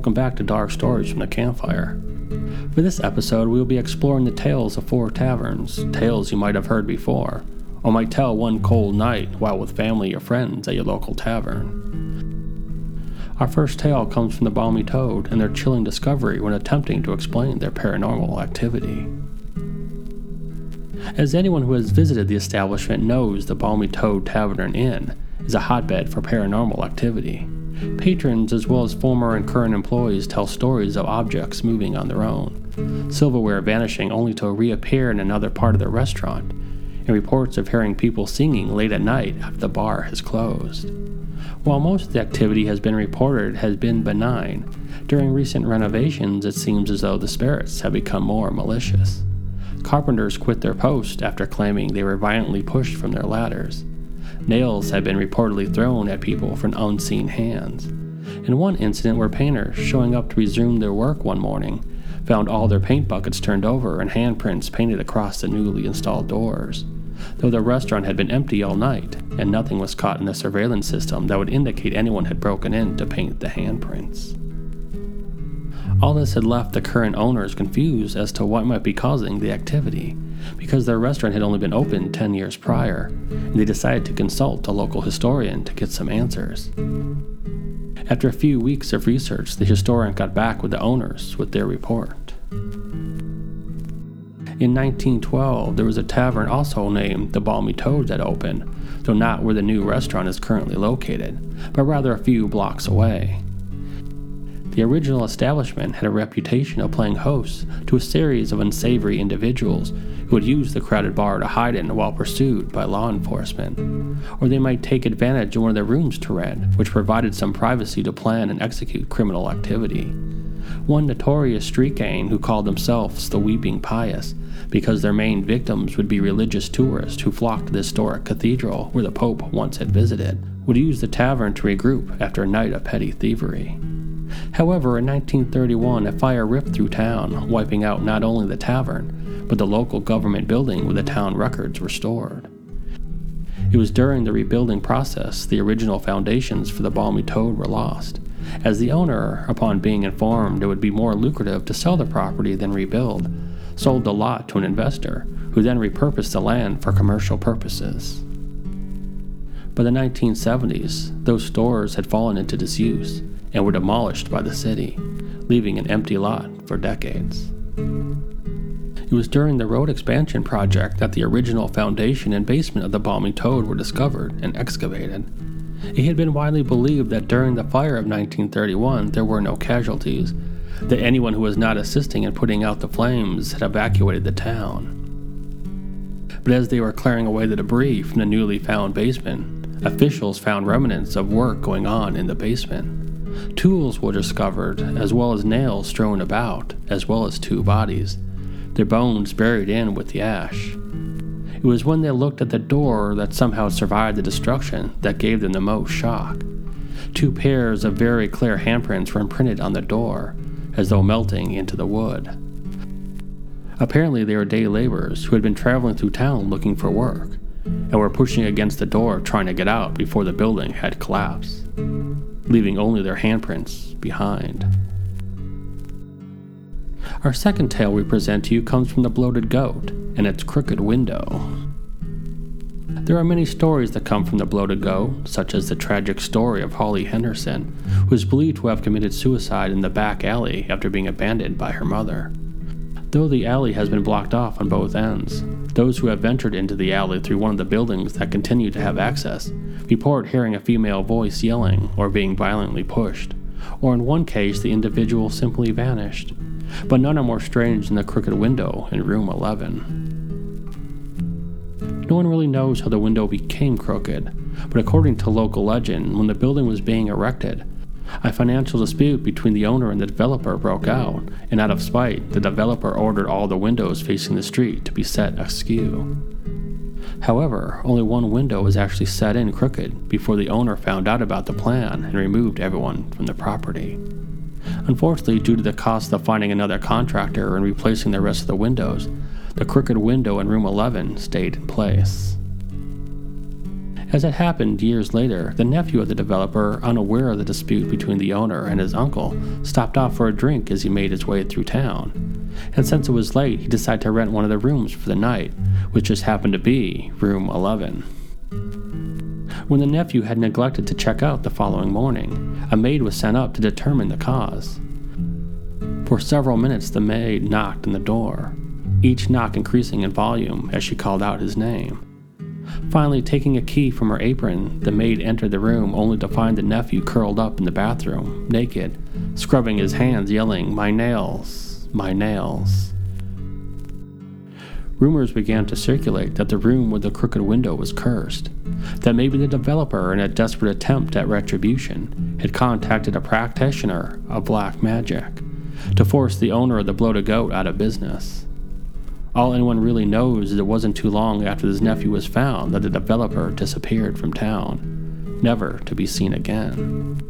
Welcome back to Dark Stories from the Campfire. For this episode, we will be exploring the tales of four taverns, tales you might have heard before, or might tell one cold night while with family or friends at your local tavern. Our first tale comes from the Balmy Toad and their chilling discovery when attempting to explain their paranormal activity. As anyone who has visited the establishment knows, the Balmy Toad Tavern and Inn is a hotbed for paranormal activity. Patrons, as well as former and current employees, tell stories of objects moving on their own, silverware vanishing only to reappear in another part of the restaurant, and reports of hearing people singing late at night after the bar has closed. While most of the activity has been reported has been benign, during recent renovations it seems as though the spirits have become more malicious. Carpenters quit their post after claiming they were violently pushed from their ladders. Nails had been reportedly thrown at people from unseen hands. In one incident where painters, showing up to resume their work one morning, found all their paint buckets turned over and handprints painted across the newly installed doors. Though the restaurant had been empty all night, and nothing was caught in the surveillance system that would indicate anyone had broken in to paint the handprints. All this had left the current owners confused as to what might be causing the activity, because their restaurant had only been open 10 years prior, and they decided to consult a local historian to get some answers. After a few weeks of research, the historian got back with the owners with their report. In 1912, there was a tavern also named the Balmy Toad that opened, though not where the new restaurant is currently located, but rather a few blocks away. The original establishment had a reputation of playing host to a series of unsavory individuals who would use the crowded bar to hide in while pursued by law enforcement. Or they might take advantage of one of their rooms to rent, which provided some privacy to plan and execute criminal activity. One notorious street gang who called themselves the Weeping Pious because their main victims would be religious tourists who flocked to the historic cathedral where the Pope once had visited, would use the tavern to regroup after a night of petty thievery. However, in 1931, a fire ripped through town, wiping out not only the tavern, but the local government building where the town records were stored. It was during the rebuilding process the original foundations for the Balmy Toad were lost, as the owner, upon being informed it would be more lucrative to sell the property than rebuild, sold the lot to an investor who then repurposed the land for commercial purposes. By the 1970s, those stores had fallen into disuse, and were demolished by the city, leaving an empty lot for decades. It was during the road expansion project that the original foundation and basement of the Balmy Toad were discovered and excavated. It had been widely believed that during the fire of 1931 there were no casualties, that anyone who was not assisting in putting out the flames had evacuated the town. But as they were clearing away the debris from the newly found basement, officials found remnants of work going on in the basement. Tools were discovered, as well as nails strewn about, as well as two bodies, their bones buried in with the ash. It was when they looked at the door that somehow survived the destruction that gave them the most shock. Two pairs of very clear handprints were imprinted on the door, as though melting into the wood. Apparently, they were day laborers who had been traveling through town looking for work, and were pushing against the door trying to get out before the building had collapsed leaving only their handprints behind. Our second tale we present to you comes from The Bloated Goat and its crooked window. There are many stories that come from the bloated goat, such as the tragic story of Holly Henderson, who is believed to have committed suicide in the back alley after being abandoned by her mother. Though the alley has been blocked off on both ends, those who have ventured into the alley through one of the buildings that continue to have access report hearing a female voice yelling or being violently pushed, or in one case, the individual simply vanished. But none are more strange than the crooked window in room 11. No one really knows how the window became crooked, but according to local legend, when the building was being erected, a financial dispute between the owner and the developer broke out, and out of spite, the developer ordered all the windows facing the street to be set askew. However, only one window was actually set in crooked before the owner found out about the plan and removed everyone from the property. Unfortunately, due to the cost of finding another contractor and replacing the rest of the windows, the crooked window in room 11 stayed in place. As it happened years later, the nephew of the developer, unaware of the dispute between the owner and his uncle, stopped off for a drink as he made his way through town. And since it was late, he decided to rent one of the rooms for the night, which just happened to be room 11. When the nephew had neglected to check out the following morning, a maid was sent up to determine the cause. For several minutes, the maid knocked on the door, each knock increasing in volume as she called out his name. Finally, taking a key from her apron, the maid entered the room only to find the nephew curled up in the bathroom, naked, scrubbing his hands, yelling, My nails, my nails. Rumors began to circulate that the room with the crooked window was cursed, that maybe the developer, in a desperate attempt at retribution, had contacted a practitioner of black magic to force the owner of the bloated goat out of business. All anyone really knows is it wasn't too long after his nephew was found that the developer disappeared from town, never to be seen again.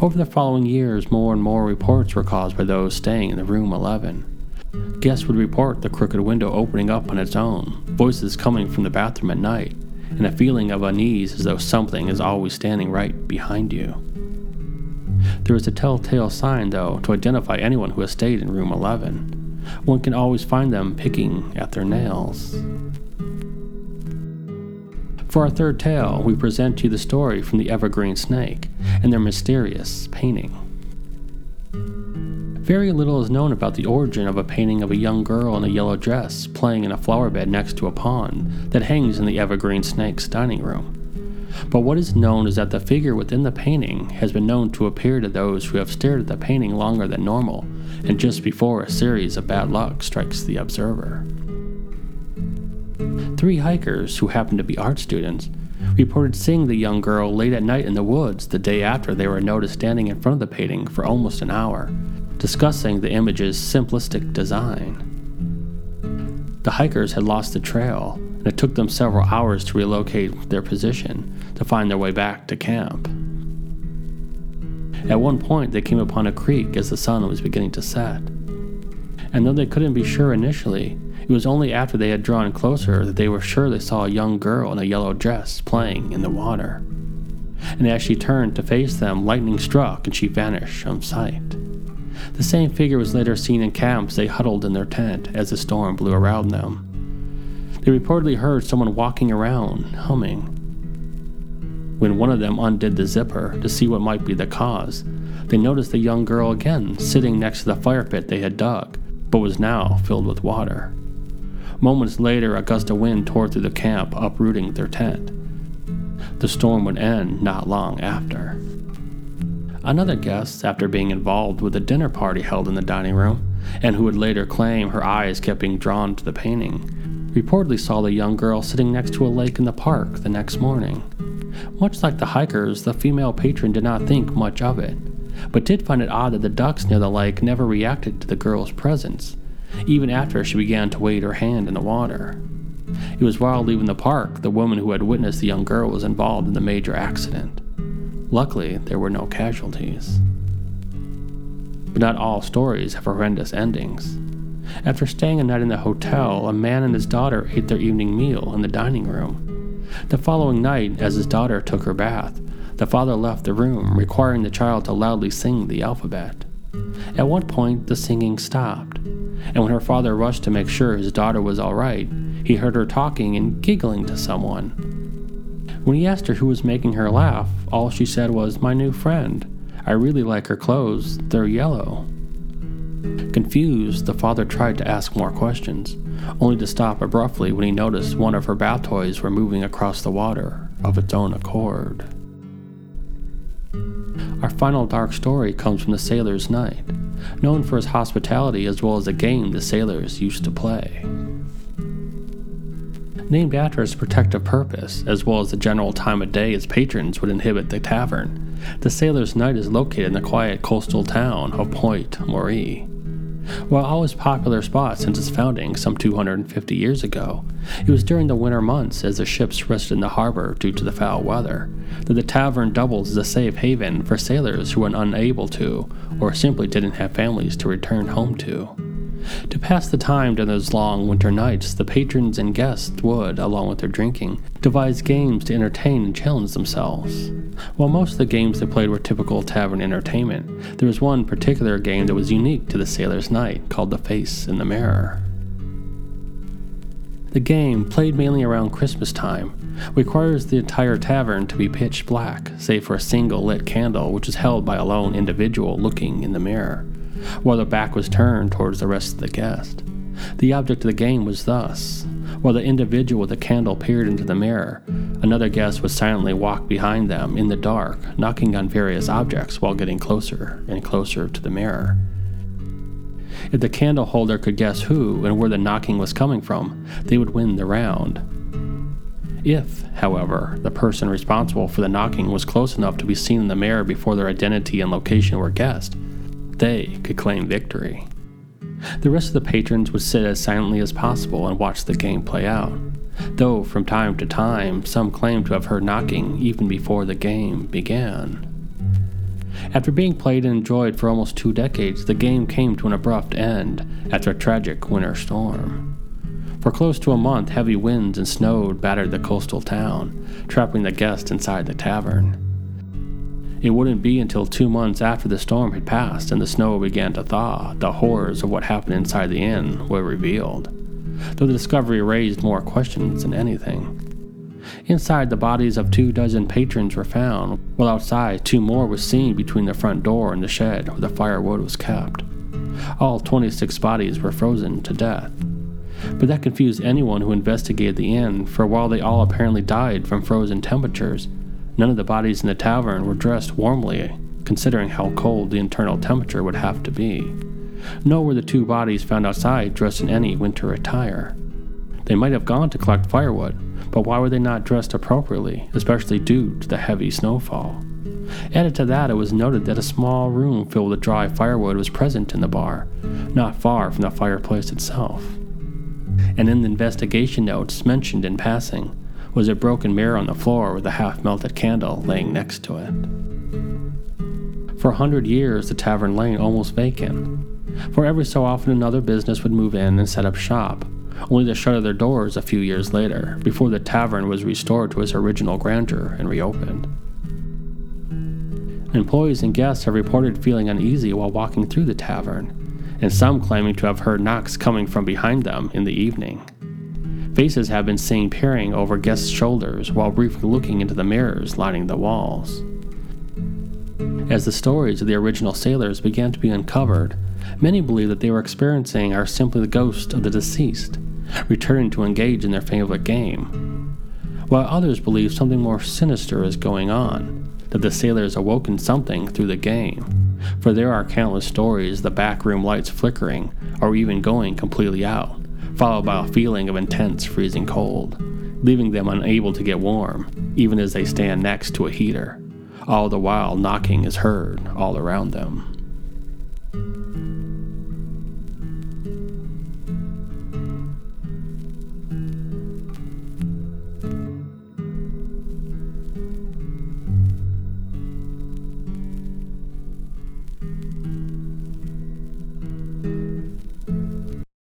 Over the following years, more and more reports were caused by those staying in the room 11. Guests would report the crooked window opening up on its own, voices coming from the bathroom at night, and a feeling of unease as though something is always standing right behind you. There is a telltale sign, though, to identify anyone who has stayed in room 11 one can always find them picking at their nails. For our third tale, we present to you the story from the Evergreen Snake and their mysterious painting. Very little is known about the origin of a painting of a young girl in a yellow dress playing in a flower bed next to a pond that hangs in the Evergreen Snake's dining room. But what is known is that the figure within the painting has been known to appear to those who have stared at the painting longer than normal and just before a series of bad luck strikes the observer. Three hikers, who happened to be art students, reported seeing the young girl late at night in the woods the day after they were noticed standing in front of the painting for almost an hour, discussing the image's simplistic design. The hikers had lost the trail, and it took them several hours to relocate their position to find their way back to camp. At one point, they came upon a creek as the sun was beginning to set. And though they couldn't be sure initially, it was only after they had drawn closer that they were sure they saw a young girl in a yellow dress playing in the water. And as she turned to face them, lightning struck and she vanished from sight. The same figure was later seen in camps they huddled in their tent as the storm blew around them. They reportedly heard someone walking around, humming. When one of them undid the zipper to see what might be the cause, they noticed the young girl again sitting next to the fire pit they had dug, but was now filled with water. Moments later, a gust of wind tore through the camp, uprooting their tent. The storm would end not long after. Another guest, after being involved with a dinner party held in the dining room, and who would later claim her eyes kept being drawn to the painting, reportedly saw the young girl sitting next to a lake in the park the next morning. Much like the hikers, the female patron did not think much of it, but did find it odd that the ducks near the lake never reacted to the girl's presence, even after she began to wade her hand in the water. It was while leaving the park the woman who had witnessed the young girl was involved in the major accident. Luckily, there were no casualties. But not all stories have horrendous endings. After staying a night in the hotel, a man and his daughter ate their evening meal in the dining room. The following night, as his daughter took her bath, the father left the room, requiring the child to loudly sing the alphabet. At one point, the singing stopped, and when her father rushed to make sure his daughter was all right, he heard her talking and giggling to someone. When he asked her who was making her laugh, all she said was, My new friend. I really like her clothes, they're yellow. Confused, the father tried to ask more questions, only to stop abruptly when he noticed one of her bath toys were moving across the water of its own accord. Our final dark story comes from the Sailor's Night, known for his hospitality as well as a game the sailors used to play. Named after its protective purpose, as well as the general time of day its patrons would inhabit the tavern, the Sailor's Night is located in the quiet coastal town of Point Moree. While always popular spot since its founding some 250 years ago, it was during the winter months as the ships rested in the harbor due to the foul weather that the tavern doubled as a safe haven for sailors who were unable to or simply didn't have families to return home to. To pass the time during those long winter nights, the patrons and guests would, along with their drinking, devise games to entertain and challenge themselves. While most of the games they played were typical tavern entertainment, there was one particular game that was unique to the Sailor's Night called The Face in the Mirror. The game, played mainly around Christmas time, requires the entire tavern to be pitch black, save for a single lit candle which is held by a lone individual looking in the mirror while their back was turned towards the rest of the guest. The object of the game was thus while the individual with the candle peered into the mirror, another guest would silently walk behind them in the dark, knocking on various objects while getting closer and closer to the mirror. If the candle holder could guess who and where the knocking was coming from, they would win the round. If, however, the person responsible for the knocking was close enough to be seen in the mirror before their identity and location were guessed, they could claim victory. The rest of the patrons would sit as silently as possible and watch the game play out, though from time to time some claimed to have heard knocking even before the game began. After being played and enjoyed for almost two decades, the game came to an abrupt end after a tragic winter storm. For close to a month, heavy winds and snow battered the coastal town, trapping the guests inside the tavern. It wouldn't be until two months after the storm had passed and the snow began to thaw that the horrors of what happened inside the inn were revealed, though the discovery raised more questions than anything. Inside, the bodies of two dozen patrons were found, while outside, two more were seen between the front door and the shed where the firewood was kept. All 26 bodies were frozen to death. But that confused anyone who investigated the inn, for while they all apparently died from frozen temperatures, None of the bodies in the tavern were dressed warmly, considering how cold the internal temperature would have to be. Nor were the two bodies found outside dressed in any winter attire. They might have gone to collect firewood, but why were they not dressed appropriately, especially due to the heavy snowfall? Added to that, it was noted that a small room filled with dry firewood was present in the bar, not far from the fireplace itself. And in the investigation notes mentioned in passing, was a broken mirror on the floor with a half melted candle laying next to it. For a hundred years, the tavern lay almost vacant, for every so often another business would move in and set up shop, only to shutter their doors a few years later, before the tavern was restored to its original grandeur and reopened. Employees and guests have reported feeling uneasy while walking through the tavern, and some claiming to have heard knocks coming from behind them in the evening. Faces have been seen peering over guests' shoulders while briefly looking into the mirrors lining the walls. As the stories of the original sailors began to be uncovered, many believe that they were experiencing are simply the ghost of the deceased, returning to engage in their favorite game. While others believe something more sinister is going on, that the sailors awoken something through the game, for there are countless stories of the backroom lights flickering or even going completely out followed by a feeling of intense freezing cold, leaving them unable to get warm, even as they stand next to a heater. All the while, knocking is heard all around them.